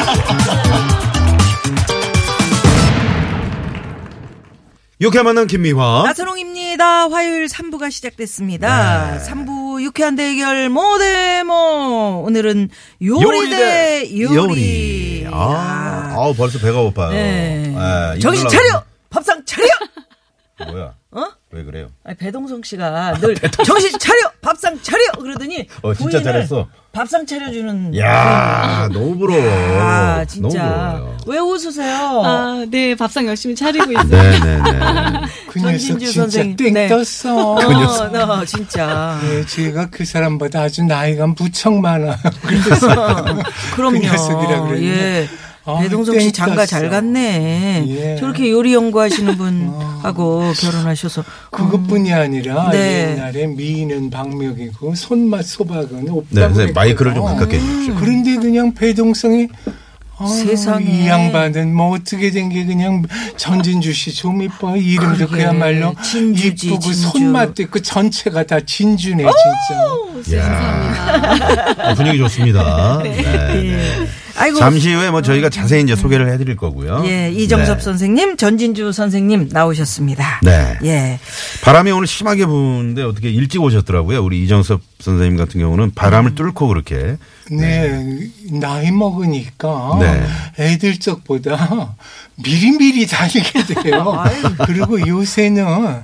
유쾌 만난 김미화. 나선홍입니다. 화요일 3부가 시작됐습니다. 3부 유쾌한 대결 모대모 오늘은 요리 대 요리, 아, 아우 벌써 배가 고파요. 네. 아, 정신 차려! 밥상 차려! 뭐야? 어? 왜 그래요? 아니, 배동성 씨가 늘 정신 차려 밥상 차려 그러더니 어, 진짜 부인을 잘했어. 밥상 차려주는 야, 너무 부러워. 아 너무 진짜 부러워요. 왜 웃으세요? 아, 네, 밥상 열심히 차리고 있어요. 네네네. 그 녀석 진짜 선생님. 땡 네. 떴어. 어, 너 진짜. 네, 제가 그 사람보다 아주 나이가 무척 많아. 그래서 그럼요. 그 녀석이라 그랬네. 예. 아, 배동석 씨땡 장가. 잘 갔네. 예. 저렇게 요리 연구하시는 분하고 결혼하셔서. 그것뿐이 아니라 네. 옛날에 미인은 박명이고 손맛 소박은 없다고 네, 마이크를 좀. 가깝게 해주십시오. 그런데 그냥 배동성이 아, 세상에. 이 양반은 뭐 어떻게 된 게 그냥 전진주 씨 좀 이뻐 이름도 그러게. 그야말로 진주지, 이쁘고 진주. 손맛도 있고 전체가 다 진주네 진짜. 야, 어, 분위기 좋습니다. 네. 네. 아이고. 잠시 후에 뭐 저희가 자세히 이제 소개를 해드릴 거고요. 예, 이정섭 네. 선생님, 전진주 선생님 나오셨습니다. 네. 예. 바람이 오늘 심하게 부는데 어떻게 일찍 오셨더라고요. 우리 이정섭 선생님 같은 경우는 바람을 뚫고 그렇게. 네, 나이 먹으니까 네. 애들 쪽보다 미리미리 다니게 돼요. 그리고 요새는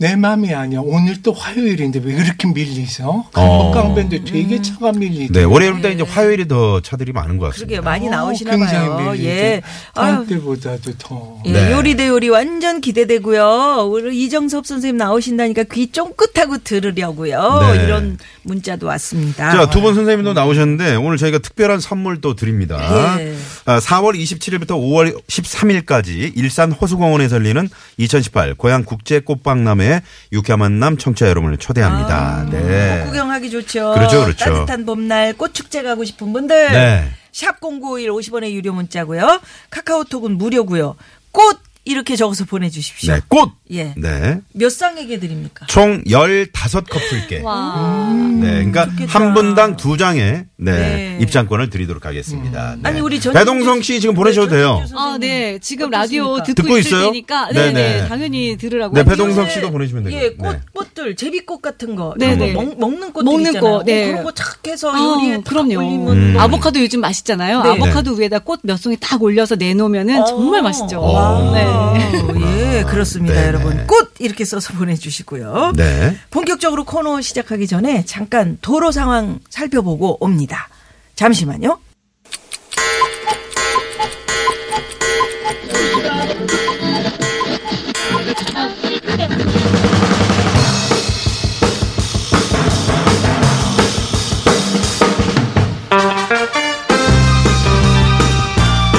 내 맘이 아니야. 오늘 또 화요일인데 왜 그렇게 밀리죠? 어. 강변도 되게 차가 밀리고. 네, 월요일 때 이제 화요일이 더 차들이 많은 것 같습니다. 그러게요. 많이 나오시나 어, 굉장히 봐요. 밀리죠. 예. 다음 때보다도 더. 예, 네. 요리 대 요리 완전 기대되고요. 우리 이정섭 선생님 나오신다니까 귀 쫑긋하고 들으려고요. 네. 이런 문자도 왔습니다. 자, 두 분 선생님도 나오셨는데 오늘 저희가 특별한 선물 또 드립니다. 예. 아, 4월 27일부터 5월 13일까지 일산 호수공원에서 열리는 2018 고향 국제 꽃박람회 유쾌한 만남 청취자 여러분을 초대합니다. 네. 꽃 구경하기 좋죠. 그렇죠, 그렇죠. 따뜻한 봄날 꽃 축제 가고 싶은 분들. 네. 샵0951 50원의 유료 문자고요. 카카오톡은 무료고요. 꽃 이렇게 적어서 보내주십시오. 네, 꽃. 예. 네. 몇 쌍에게 드립니까? 총 15커플께. 와. 네. 그러니까 좋겠다. 한 분당 두 장의 네, 네. 입장권을 드리도록 하겠습니다. 네. 아니, 우리 전진주- 배동성 씨 지금 보내셔도 네, 돼요. 아. 네. 지금? 라디오 듣고, 듣고 있을 있어요? 테니까. 네네. 네, 네. 당연히 들으라고. 네. 배동성 씨도 보내시면 되고. 예, 꽃, 네. 꽃들, 제비꽃 같은 거. 네, 네. 먹, 먹는 꽃들 먹는 있잖아요. 꽃, 네. 어, 그런 거 착 해서 아, 요리에 딱 그럼요. 올리면 음. 아보카도 요즘 맛있잖아요. 네. 아보카도 위에다 꽃 몇 송이 딱 올려서 내놓으면은 정말 맛있죠. 어. 네. 예, 그렇습니다, 네네. 여러분. 꽃 이렇게 써서 보내주시고요. 네. 본격적으로 코너 시작하기 전에 잠깐 도로 상황 살펴보고 옵니다. 잠시만요.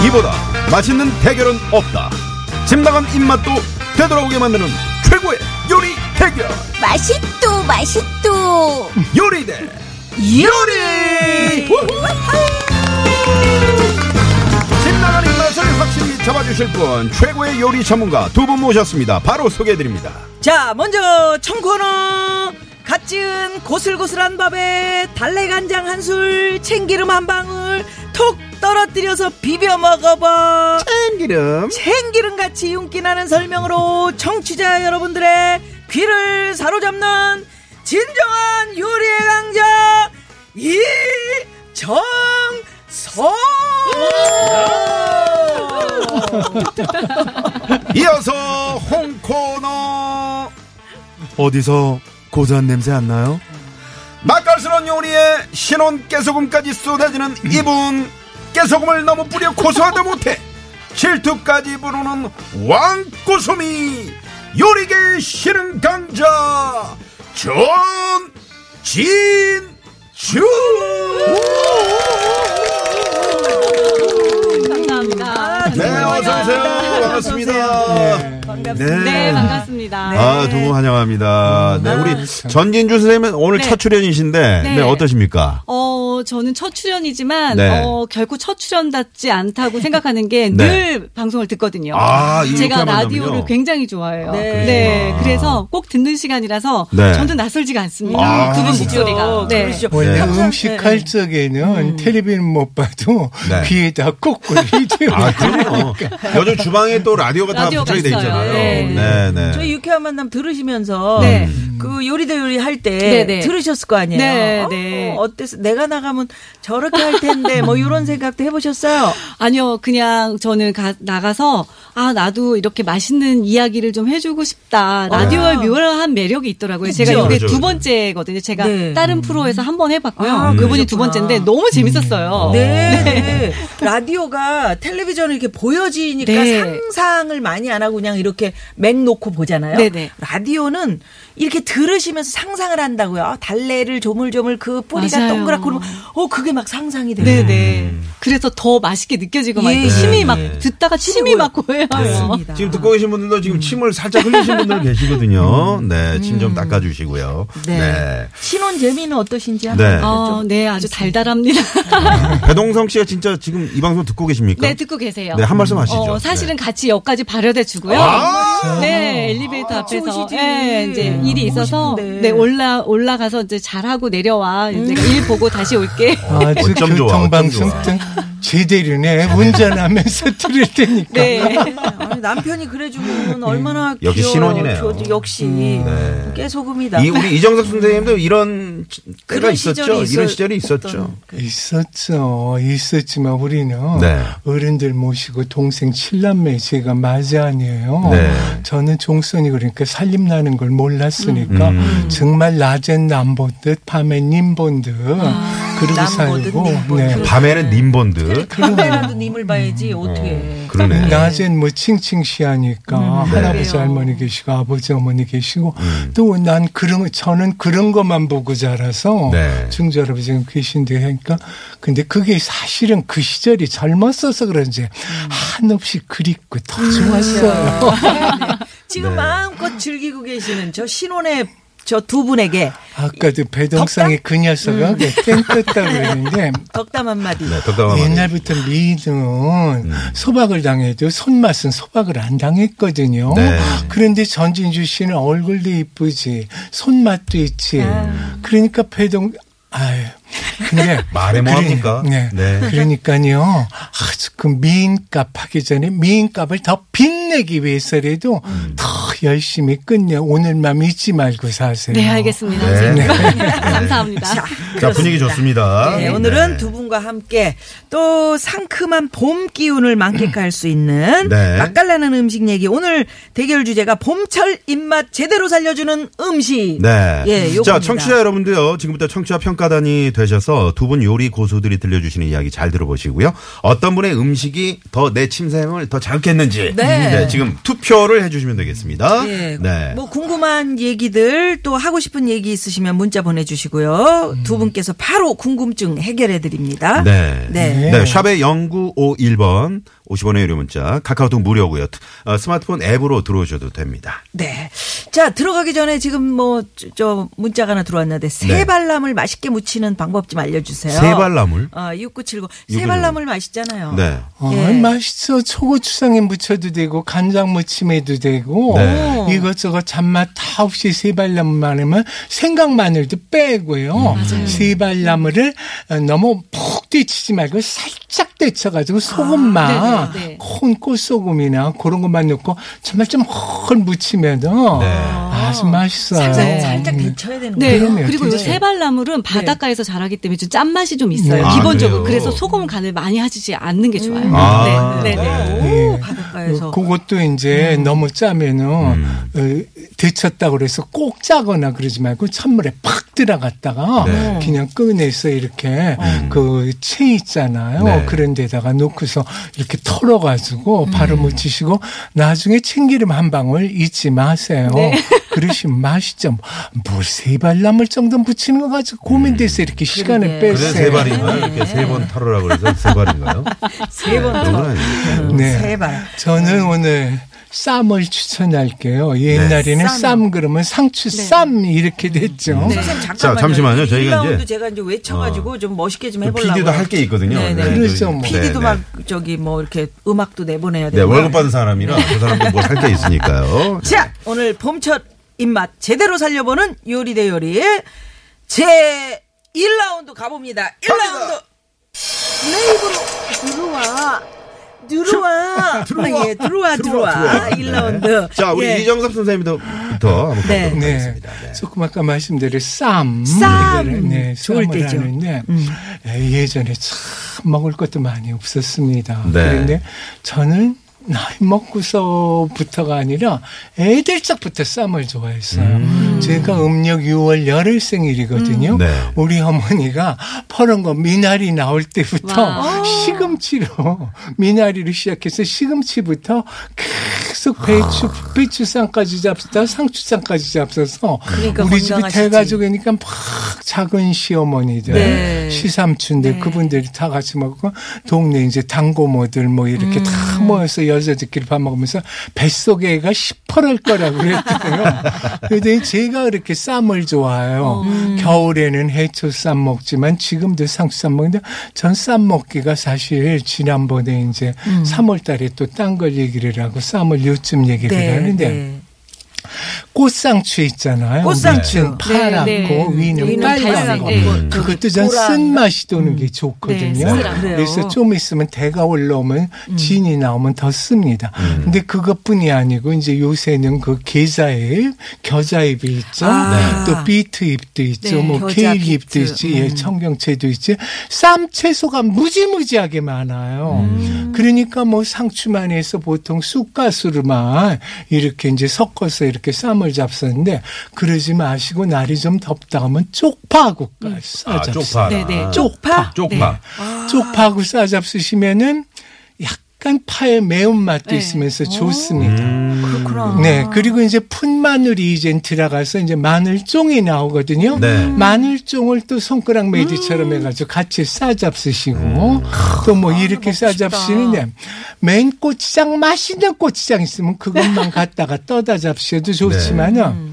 이보다 맛있는 대결은 없다. 집 나간 입맛도 되돌아오게 만드는 최고의 요리 대결. 맛있도 맛있도 요리 대 요리! 집 나간 입맛을 확실히 잡아주실 분 최고의 요리 전문가 두 분 모셨습니다. 바로 소개해드립니다. 자, 먼저 청코너 갓 지은 고슬고슬한 밥에 달래간장 한 술, 참기름 한 방울 톡 떨어뜨려서 비벼 먹어봐. 참기름. 참기름 같이 윤기 나는 설명으로 청취자 여러분들의 귀를 사로잡는 진정한 요리의 강자 이정성. 이어서 홍코너 어디서 고소한 냄새 안 나요? 맛깔스러운 요리에 신혼 깨소금까지 쏟아지는 이분 깨소금을 너무 뿌려 고소하다 못해 질투까지 부르는 왕고소미 요리계 신흥 강자 전진주 어서 오세요. 반갑습니다. 반갑습니다. 네, 반갑습니다. 아, 두 분 환영합니다. 네, 우리 참. 전진주 선생님은 오늘 네. 첫 출연이신데, 네, 네. 어떠십니까? 어, 저는 첫 출연이지만, 네. 어, 결코 첫 출연답지 않다고 생각하는 게늘 네. 방송을 듣거든요. 아, 이 제가 라디오를? 굉장히 좋아해요. 네. 네. 그래서 꼭 듣는 시간이라서 네. 저도 낯설지가 않습니다. 아, 두분 그러시죠. 목소리가. 네. 그러시죠. 원래 음식할 네. 적에는 텔레비전 못 봐도 네. 귀에다 꽂고 라디오 아, 그럼요. 요즘 주방에 또 라디오가 다 라디오가 붙여져 있어요. 있잖아요. 네. 네, 네. 저희 유쾌한 만남 들으시면서 네. 그 요리 대 요리 할때 네, 네. 들으셨을 거 아니에요. 네, 어, 네. 어땠어? 내가 나가면 저렇게 할 텐데 뭐 이런 생각도 해보셨어요? 아니요, 그냥 저는 가- 나가서 아 나도 이렇게 맛있는 이야기를 좀 해주고 싶다. 라디오의 묘한 매력이 있더라고요. 제가 그쵸? 이게 그렇죠, 두. 번째거든요. 제가 네. 다른 프로에서 한 번 해봤고요. 아, 그분이 두 그러셨구나. 번째인데 너무 재밌었어요. 네, 네. 라디오가 텔레비전을 이렇게 보여지니까 네. 상상을 많이 안 하고 그냥 이렇게 맥 놓고 보잖아요. 네네. 라디오는 이렇게 들으시면서 상상을 한다고요. 아, 달래를 조물조물 그 뿌리가 맞아요. 동그랗고 그러면 어 그게 막 상상이 돼요. 네네. 그래서 더 맛있게 느껴지고 막 예, 침이 예. 막 듣다가 침이 막 고여요. 맞습니다. 지금 듣고 계신 분들도 지금 침을 살짝 흘리신 분들 계시거든요. 네, 침 좀 닦아주시고요. 네. 네. 신혼 재미는 어떠신지 네. 한번 어, 네, 아주 달달합니다. 배동성 씨가 진짜 지금 이 방송 듣고 계십니까? 네, 듣고 계세요. 네, 한 말씀 하시죠. 어, 사실은 같이 역까지 발효돼 주고요. 아, 네, 엘리베이터 아, 앞에서. 네, 이제 일이 보고 있어서. 네, 올라 올라가서 이제 잘하고 내려와. 이제 일 보고 다시 올게. 어쩜 좋아, 교통방송. 등 제대로네 운전하면서 들을 테니까 네. 아니, 남편이 그래주면 얼마나 역시 귀여워요. 신혼이네요. 저- 역시 네. 깨소금이다. 이 우리 이정석 선생님도 이런 때가 그런 있었죠. 시절이 이런 있었- 시절이 있었죠. 그- 있었죠 있었지만 우리는 네. 어른들 모시고 동생 칠남매 제가 맞아 아니에요 네. 저는 종선이 그러니까 살림 나는 걸 몰랐으니까 음. 정말 낮엔 남보듯 밤엔 님본듯 그러고 살고. 네. 밤에는 님본들. 카메라도 님을 봐야지 어떻게. 어, 그러네. 낮엔 뭐 칭칭시하니까 할아버지 그래요. 할머니 계시고 아버지 어머니 계시고 음. 또난 그런 거- 저는 그런 것만 보고 자라서 네. 증조 할아버지가 계신데 하니까 근데 그게 사실은 그 시절이 젊었어서 그런지 한없이 그립고 더 좋았어요. 지금 네. 마음껏 즐기고 계시는 저 신혼의 저 두 분에게 아까도 배동상의 그 녀석아 땡 떴다 그랬는데 덕담 한마디. 네, 덕담 한 마디. 옛날부터 미는 소박을 당해도 손맛은 소박을 안 당했거든요. 네. 그런데 전진주 씨는 얼굴도 이쁘지, 손맛도 있지. 아. 그러니까 배동, 아유. 근데. 말해 뭐 합니까? 네. 네. 그러니까요. 아주 그 미인값 하기 전에 미인값을 더 빛내기 위해서라도 음. 더 열심히 끝내. 오늘만 잊지 말고 사세요. 네, 알겠습니다. 네. 선생님. 감사합니다. 자, 분위기 좋습니다. 네, 오늘은 네. 두 분과 함께 또 상큼한 봄 기운을 만끽할 수 있는 네. 맛깔나는 음식 얘기. 오늘 대결 주제가 봄철 입맛 제대로 살려주는 음식. 네. 예, 요겁니다. 자, 청취자 여러분도요, 지금부터 청취자 평가단이 되셔서 두 분 요리 고수들이 들려주시는 이야기 잘 들어보시고요. 어떤 분의 음식이 더 내 침샘을 더 자극했는지. 네. 지금 투표를 해주시면 되겠습니다. 예, 네. 뭐 궁금한 얘기들 또 하고 싶은 얘기 있으시면 문자 보내주시고요. 두 분께서 바로 궁금증 해결해 드립니다. 네. 네. 네, 샵의 0951번 50원의 유료 문자 카카오톡 무료고요. 어, 스마트폰 앱으로 들어오셔도 됩니다. 네. 자, 들어가기 전에 지금 뭐, 저, 저 문자가 하나 들어왔는데, 새발람을 맛있게 무치는 방법 좀 알려주세요. 새발나물? 어, 6979. 새발람을 맛있잖아요. 네. 어, 예. 맛있어. 초고추장에 무쳐도 되고 간장 무침에도 되고 네. 이것저것 잡맛 다 없이 세발나물만 하면 생강마늘도 빼고요. 세발나물을 어, 너무 푹 데치지 말고 살짝 데쳐가지고 소금만 네네, 네. 콘 꽃소금이나 그런 것만 넣고 정말 좀 헐 무치면은 네. 아주 맛있어요. 살짝, 살짝 음. 데쳐야 되는 네. 거예요. 그럼요, 그리고 이 진짜. 새발나물은 바닷가에서 자라기 때문에 좀 짠맛이 좀 있어요. 네. 아, 기본적으로. 그래요? 그래서 소금 간을 많이 하시지 않는 게 좋아요. 아, 네. 네. 네. 네. 오, 바닷가에서. 어, 그것도 이제 너무 짜면은 음. 어, 데쳤다 그래서 꼭 짜거나 그러지 말고 찬물에 팍 들어갔다가 네. 그냥 꺼내서 이렇게 그채 있잖아요. 네. 그런 데다가 놓고서 이렇게 털어가지고 바로 묻히시고 나중에 참기름 한 방울 잊지 마세요. 네. 그러시면 맛있죠. 뭐 세발나물 정도 붙이는 거 가지고 고민돼서 이렇게 시간을 그래 뺐어요. 세 발인가요? 이렇게 세 번 털으라고 그래서 세 발인가요? 세번 건 아니에요. 네. 세 발. 저는 오늘 쌈을 추천할게요. 옛날에는 네, 쌈. 쌈 그러면 상추 쌈 이렇게 됐죠. 선생님 잠깐만요. 자, 잠시만요. 저희가 1라운드 이제- 제가 이제 외쳐가지고 좀 멋있게 좀 해보려고. PD도 할 게 있거든요. 네네. 네, 그렇죠, 뭐. 네, PD도 네. 막 저기 뭐 이렇게 음악도 내보내야 네, 되고. 월급 받은 사람이라 그 사람도 뭘 할 게 있으니까요. 자, 오늘 봄첫 입맛 제대로 살려보는 요리 대 요리 제 1라운드 가봅니다. 1라운드 내 입으로 들어와. 들어와. 들어와. 아, 예, 들어와, 들어와. 들어와. 1라운드. 자, 우리 예. 이정섭 선생님부터 한번 네. 가보도록 네. 하겠습니다. 네. 조금 아까 말씀드린 쌈. 쌈. 네, 좋을 때죠. 음. 하는데 에, 예전에 참 먹을 것도 많이 없었습니다. 네. 그런데 저는 나이 먹고서부터가 아니라 애들 적부터 쌈을 좋아했어요. 제가 음력 6월 열흘 생일이거든요. 네. 우리 어머니가 퍼런 거 미나리 나올 때부터 와. 시금치로 미나리를 시작해서 시금치부터 계속 배추 아. 배추쌈까지 잡수다 상추쌈까지 잡숴서 그러니까 우리 건강하시지. 대가족이니까 막 작은 시어머니들 네. 시삼촌들 그분들이 다 같이 먹고 동네 이제 당고모들 뭐 이렇게 음. 다 모여서 여자들끼리 밥 먹으면서 뱃속에 애가 시퍼럴 거라고 그랬대요. 그런데 제가 그렇게 쌈을 좋아해요. 음. 겨울에는 해초쌈 먹지만 지금도 상추쌈 먹는데 전 쌈 먹기가 사실 지난번에 이제 음. 3월 달에 또 딴 걸 얘기를 하고 쌈을 요즘 얘기를 네, 하는데 네. 꽃상추 있잖아요. 꽃상추. 밑은 파랗고 네, 네. 위는 위는 빨갛고 빨갛고. 네. 음. 그것도 전. 쓴맛이 도는 게 좋거든요. 네. 그래서 좀 있으면 대가 올라오면 음. 진이 나오면 더 씁니다. 근데 그것뿐이 아니고 이제 요새는 그 게자잎, 겨자잎이 있죠. 아. 또 비트잎도 있죠. 네, 뭐 케일잎도. 있지. 예, 청경채도 있지. 쌈 채소가 무지무지하게 많아요. 음. 그러니까 뭐 상추만 해서 보통 쑥가수로만 이렇게 이제 섞어서 이렇게 쌈을 잡섰는데 그러지 마시고 날이 좀 덥다 하면 쪽파하고 아, 싸잡수. 쪽파. 네네. 쪽파. 쪽파. 쪽파하고 싸 잡수시면은 약간 파의 매운맛도 네. 있으면서 좋습니다. 그렇구나. 네. 그리고 이제 푼마늘이 이제 들어가서 이제 마늘종이 나오거든요. 네. 마늘종을 또 손가락 매디처럼 해가지고 같이 싸잡수시고 또뭐 이렇게 싸잡수시는데 맨 고추장 맛있는 고추장 있으면 그것만 갖다가 떠다 잡수셔도 좋지만은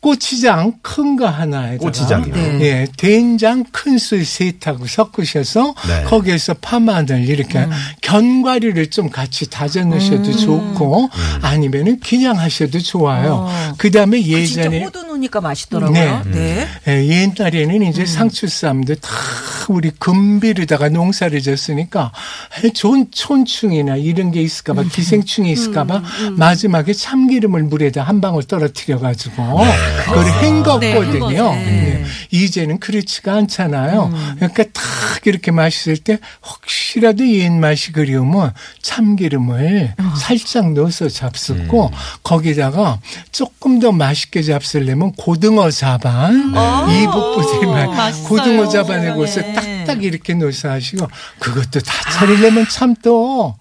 고추장 큰 거 하나에다가 고추장이요. 네. 예, 된장 큰술 셋하고 섞으셔서 네. 거기에서 파마늘 이렇게 견과류를 좀 같이 다져 넣으셔도 좋고 아니면은 그냥 하셔도 좋아요. 어. 그다음에 그 진짜 예전에 호 두 넣으니까 맛있더라고요. 네. 네. 예, 옛날에는 이제 상추쌈도 다 우리 금비르다가 농사를 졌으니까 촌, 촌충이나 이런 게 있을까봐 기생충이 있을까봐 마지막에 참기름을 물에다 한 방울 떨어뜨려가지고 그걸 헹궜거든요. 네, 헹궈서. 네. 이제는 그렇지가 않잖아요. 그러니까 딱 이렇게 마셨을 때 혹시라도 옛 맛이 그리우면 참기름을 살짝 넣어서 잡숫고 거기다가 조금 더 맛있게 잡수려면 고등어 자반 이북부지만 맛있어요. 고등어 자반에 거기서 네. 딱딱 이렇게 넣어서 하시고 그것도 다 차리려면 참 또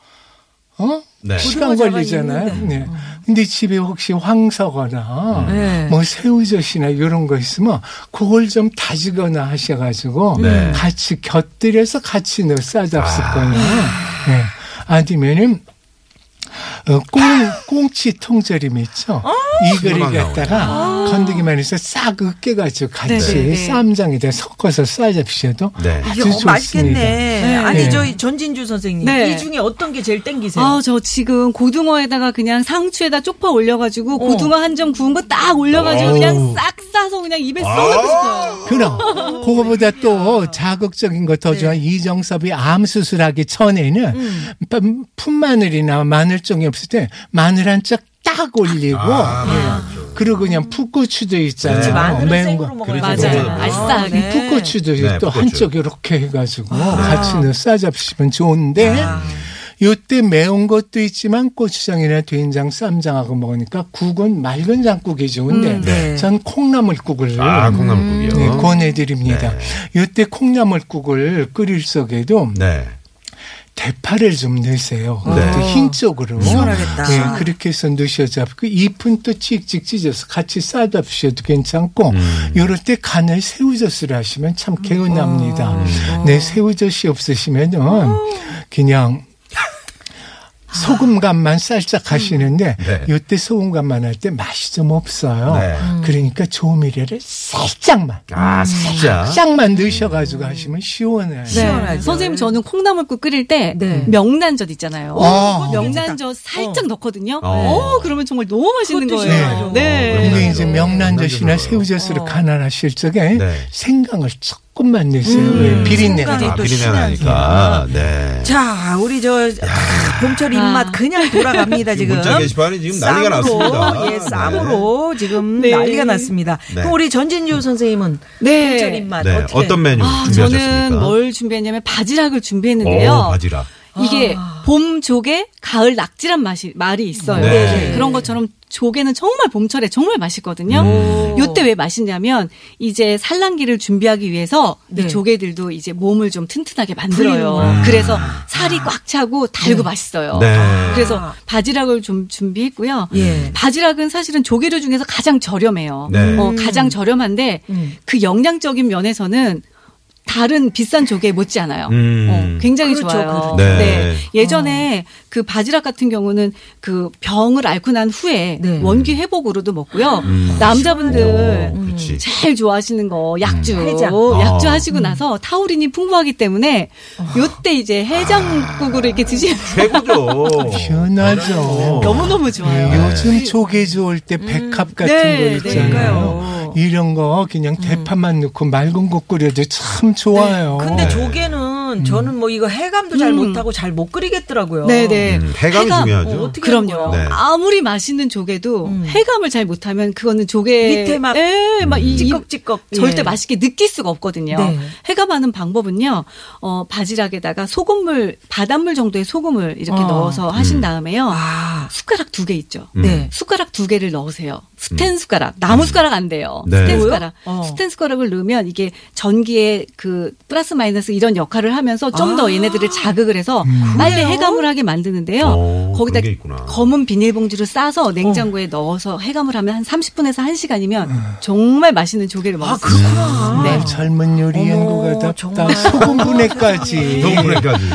어? 네. 시간 걸리잖아요. 네. 근데 집에 혹시 황석어나 네. 뭐 새우젓이나 이런 거 있으면 그걸 좀 다지거나 하셔가지고 네. 같이 곁들여서 같이 넣어 싸잡을 거예요. 네. 아니면은 어, 꽁, 꽁치 통조림 있죠? 이거를. 갖다가 건더기만 해서 싹 으깨가지고 같이 네, 네. 쌈장에다 섞어서 싸잡으셔도 네. 아주 어, 좋습니다. 맛있겠네. 아니 네. 저희 전진주 선생님 네. 이 중에 어떤 게 제일 땡기세요? 아, 저 지금 고등어에다가 그냥 상추에다 쪽파 올려가지고 어. 고등어 한 점 구운 거 딱 올려가지고 그냥 싹 싸서 그냥 입에 쏙 넣고 싶어요. 그럼 그거보다 또 자극적인 거더 네. 좋아 이정섭이 암 수술하기 전에는 음. 품- 풋마늘이나 마늘종이 없을 때 마늘 한 짝 딱 올리고 예. 그리고 그냥 풋고추도 있잖아요. 그렇지, 마늘은 매운 생으로 거. 그렇죠. 맞아요. 알싸하게. 네. 풋고추도 네, 또 풋고추. 한쪽 이렇게 해가지고 같이 넣어 싸잡수시면 좋은데 아. 요때 매운 것도 있지만 고추장이나 된장, 쌈장하고 먹으니까 국은 맑은 장국이 좋은데 음, 네. 전 콩나물국을 아, 콩나물국이요. 네, 권해드립니다. 네. 요때 콩나물국을 끓일 적에도 네. 대파를 좀 넣으세요. 네. 흰 쪽으로. 시원하겠다. 예, 그렇게 해서 넣으셔서 그 잎은 또 찍찍 찢어서 같이 싸다 드셔도 괜찮고 음. 요럴 때 간을 새우젓으로 하시면 참 개운합니다. 음. 네, 새우젓이 없으시면은 그냥 소금 간만 살짝 하시는데 네. 요때 소금 간만 할 때 맛이 좀 없어요. 네. 그러니까 조미료를 살짝만 아, 진짜. 살짝만 넣으셔가지고 하시면 시원해요. 시원하죠. 선생님 저는 콩나물국 끓일 때 네. 명란젓 있잖아요. 아. 명란젓 살짝 넣거든요. 어. 어. 그러면 정말 너무 맛있는 거예요. 네. 그럼요. 근데 이제 명란젓이나 명란젓으로. 새우젓으로 어. 간하실 적에 네. 생강을 조금만 넣으세요. 음. 왜 비린내가 생강이 아, 또 비린내. 나니까. 네. 자, 우리 저 아, 봄철 입맛 아. 그냥 돌아갑니다 지금. 문자 게시판이 지금 난리가 쌈으로, 났습니다. 예, 쌈으로 지금 네. 난리가 났습니다. 네. 그럼 우리 전진주 선생님은 네. 봄철 입맛 네. 어떻게? 어떤 메뉴 아, 준비하셨습니까? 저는 뭘 준비했냐면 바지락을 준비했는데요. 오, 바지락. 이게 아. 봄 조개, 가을 낙지란 맛이 말이 있어요. 네. 그런 것처럼 조개는 정말 봄철에 정말 맛있거든요. 음. 요때 왜 맛있냐면 이제 산란기를 준비하기 위해서 네. 이 조개들도 이제 몸을 좀 튼튼하게 만들어요. 풀리는구나. 그래서 살이 꽉 차고 달고 맛있어요. 네. 그래서 바지락을 좀 준비했고요. 예. 바지락은 사실은 조개류 중에서 가장 저렴해요. 네. 어, 가장 저렴한데 음. 그 영양적인 면에서는 다른 비싼 조개 못지 않아요. 음. 어, 굉장히 그렇죠, 좋아요. 그렇죠. 네. 예전에 그 바지락 같은 경우는 그 병을 앓고 난 후에 네. 원기 회복으로도 먹고요. 음. 남자분들 어, 그렇지. 제일 좋아하시는 거 약주. 해장. 약주 아. 하시고 나서 타우린이 풍부하기 때문에 요때 이제 해장국으로 이렇게 드시면 최고죠. 시원하죠. 너무 너무 좋아요. 요즘 조개 좋을 때 백합 같은 네, 거 있잖아요. 이런 거 그냥 대파만 넣고 맑은 국 끓여도 참 좋아요. 근데 네. 조개는 저는 뭐 이거 해감도 잘 음. 못하고 잘 못 끓이겠더라고요. 네네. 음, 해감이 해감. 중요하죠. 어, 어떻게 하는 그럼요. 네. 아무리 맛있는 조개도 음. 해감을 잘 못하면 그거는 조개 밑에 막 예, 막 이- 찌꺽찌꺽. 절대 예. 맛있게 느낄 수가 없거든요. 네. 해감하는 방법은요. 어, 바지락에다가 소금물 바닷물 정도의 소금을 이렇게 어. 넣어서 하신 다음에요. 아, 숟가락 두 개 있죠. 네. 숟가락 두 개를 넣으세요. 스텐 숟가락. 나무 숟가락 안 돼요. 네. 스텐? 숟가락. 어. 스텐 숟가락을 넣으면 이게 전기의 그 플러스 마이너스 이런 역할을 하면서 좀더 아. 얘네들을 자극을 해서 빨리 해감을 하게 만드는데요. 어, 거기다. 검은 비닐봉지를 싸서 냉장고에 넣어서 해감을 하면 한 30분에서 1시간이면 정말 맛있는 조개를 먹을 아수 있어요. 그렇구나. 네. 젊은 요리 연구가. 답다 소금 분해까지. 너무까지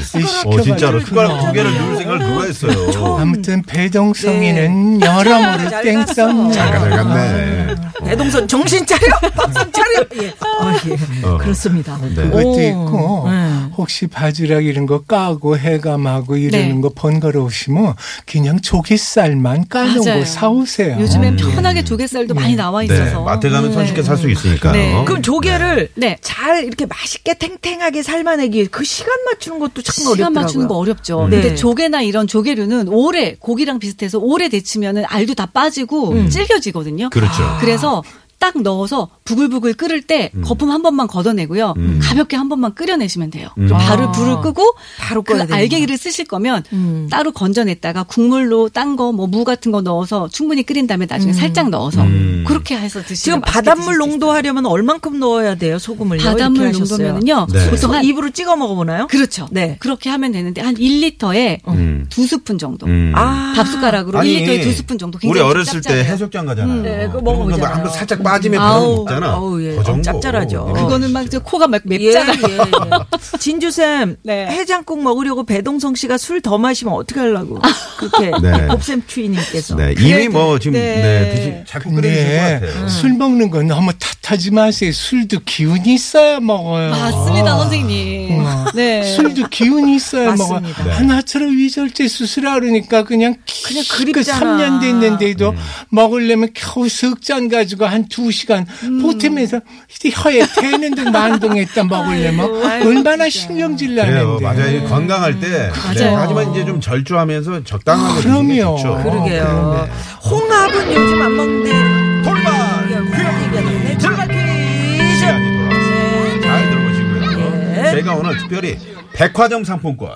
어, 진짜로 숟가락 두 개를. 넣을 생각을 누가 했어요. 아무튼 배동성이는 네. 여러모로 잘땡 갔어. 썼네. 잘 갔네. 배동선 정신 차려, 밥상 차려. 예. 아, 예. 어. 그렇습니다. 네. 그것도 오. 있고 네. 혹시 바지락 이런 거 까고 해감하고 이러는 네. 거 번거로우시면 그냥 조개살만 까는 맞아요. 거 사오세요. 요즘엔 음. 편하게 조개살도 많이 나와 네. 있어서. 마트 가면 손쉽게 살 수 있으니까요. 네. 그럼 조개를 네. 잘 이렇게 맛있게 탱탱하게 삶아내기 그 시간 맞추는 것도 참 시간 어렵더라고요. 맞추는 거 어렵죠. 네. 근데 조개나 이런 조개류는 오래 고기랑 비슷해서 오래 데치면은 알도 다 빠지고 질겨지거든요. 그렇죠. 그래서 딱 넣어서 부글부글 끓을 때 거품 한 번만 걷어내고요. 음. 가볍게 한 번만 끓여내시면 돼요. 음. 바로 아. 불을 끄고 바로 그. 알갱이를 쓰실 거면 음. 따로 건져냈다가 국물로 딴 거 뭐 무 같은 거 넣어서 충분히 끓인 다음에 나중에 살짝 넣어서 음. 그렇게 해서 지금 드시면 맛있게 바닷물 농도. 하려면 얼만큼 넣어야 돼요? 소금을요? 바닷물. 농도면은요. 네. 보통 한 입으로 찍어 먹어보나요? 그렇죠. 네. 그렇게 하면 되는데 한 1리터에 음. 두 스푼 정도. 음. 아. 밥 숟가락으로 1리터에 두 스푼 정도. 우리 굉장히 어렸을 때 짭짤해요. 해수욕장 가잖아요. 네, 그거 먹어보잖아요. 한번 살짝 빠지면 바로 먹잖 아. 아우, 예. 그 정도. 어, 짭짤하죠. 그거는 막 저 코가 막 예, 맵잖아요. 예, 예. 진주쌤, 네. 해장국 먹으려고 배동성 씨가 술 더 마시면 어떻게 하려고. 그렇게. 네. 곱셈 추이님께서. 네, 이미 뭐 지금 네. 네, 드시, 자꾸 끓여주실 것 같아요. 술 먹는 건 너무 탓하지 마세요. 술도 기운이 있어야 먹어요. 맞습니다, 선생님. 어. 네. 술도 기운이 있어야 먹어. 네. 하나처럼 위절제 수술하 그러니까 그냥 그냥 그 그립잖아. 3년 됐는데도 음. 먹으려면 겨우 석잔 가지고 한 두시간 음. 보탬에서 혀에 태는 등 만동했다 먹으려면 아이고, 얼마나. 신경질. 나는데. 맞아요. 건강할 때. 네. 맞아요. 하지만 이제 좀 절주하면서 적당하게 게 그럼요. 좋죠. 그러게요. 홍합은 요즘 안 먹는데. 돌발 퀴즈! 돌발 퀴즈! 시간이 돌아왔어요. 잘 들어보시고요. 예. 제가 오늘 특별히 백화점 상품권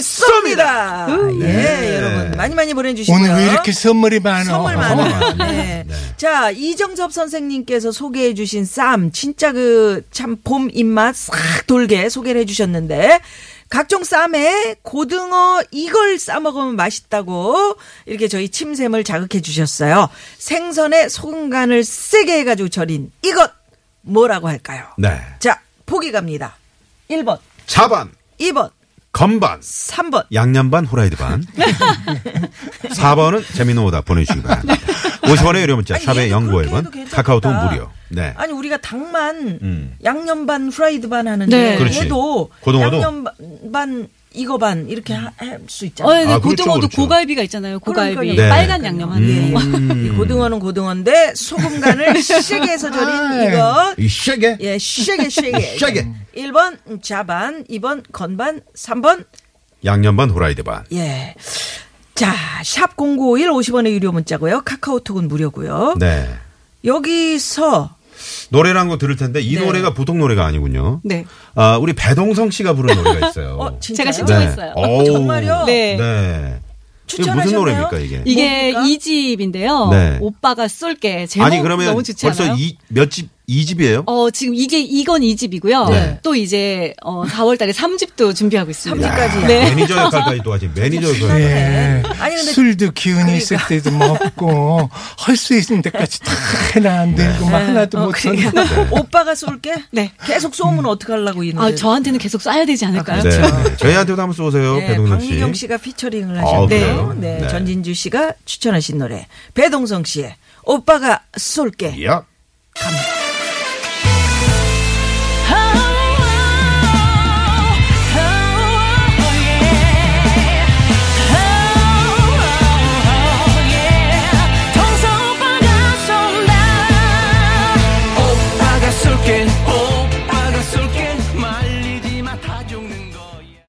쏩니다! 예, 네. 여러분. 많이 많이 보내주시고요. 오늘 왜 이렇게 선물이 많아? 선물 많아요. 네. 자, 이정섭 선생님께서 소개해 주신 쌈, 진짜 그 참 봄 입맛 싹 돌게 소개를 해 주셨는데, 각종 쌈에 고등어 이걸 싸 먹으면 맛있다고 이렇게 저희 침샘을 자극해 주셨어요. 생선에 소금 간을 세게 해가지고 절인 이것 뭐라고 할까요? 네. 자, 보기 갑니다. 1번, 4번, 2번, 건반. 3번. 양념 반, 후라이드 반. 4번은 재미있는 오답 보내주시기 바랍니다. 50원의 유료 문자, 아니, 샵의 얘도 그렇게 0951번, 해도 괜찮겠다. 카카오톡 무료. 네. 아니 우리가 닭만 음. 양념 반 프라이드 반 하는데 네. 그렇지. 얘도 고등어도? 양념 반 이거 반 이렇게 할 수 있잖아요. 어, 네, 아, 그렇죠, 고등어도 그렇죠. 고갈비가 있잖아요. 고갈비. 네. 빨간 양념 하는 예. 거. 음. 이 고등어는 고등어인데 소금 간을 세게 해서 절인 아이. 이거 이 쉐게? 예, 세게 세게. 세게. 1번 자반, 2번 건반, 3번 양념 반, 후라이드 반. 예. 자, 샵0951 50원의 유료 문자고요. 카카오톡은 무료고요. 네. 여기서 노래를 한곡 들을 텐데 이 네. 노래가 보통 노래가 아니군요. 네. 아, 우리 배동성 씨가 부른 노래가 있어요. 어? 제가 신청했어요. 오. 정말요? 네. 네. 이게 무슨 추천하셨나요? 노래입니까, 이게? 이게 뭡니까? 이집인데요 네. 오빠가 쏠게. 제목 아니, 그러면 너무 좋지 벌써 않아요? 이, 몇 집, 이집이에요 어, 지금 이게, 이건 2집이고요. 네. 또 이제, 어, 4월 달에 3집도 준비하고 있습니다. 삼집까지. 네. 매니저 역할까지 또 하지. 매니저 역할. 예. 아니, 근데 술도 기운이 있을 때도 먹고 할 수 있는 데까지 다 해나 안 되고 막 하나도 어, 못하는 그래요. 오빠가 쏠게? 네. 계속 쏘면 어떡하려고 이 노래. 아, 저한테는 계속 쏴야 되지 않을까요? 네. 저희한테도 한번 쏘세요, 네, 배동성 씨. 박미경 씨가 피처링을 아, 하셨네요. 그래요? 네, 네. 전진주 씨가 추천하신 노래. 배동성 씨의 오빠가 쏠게. 야.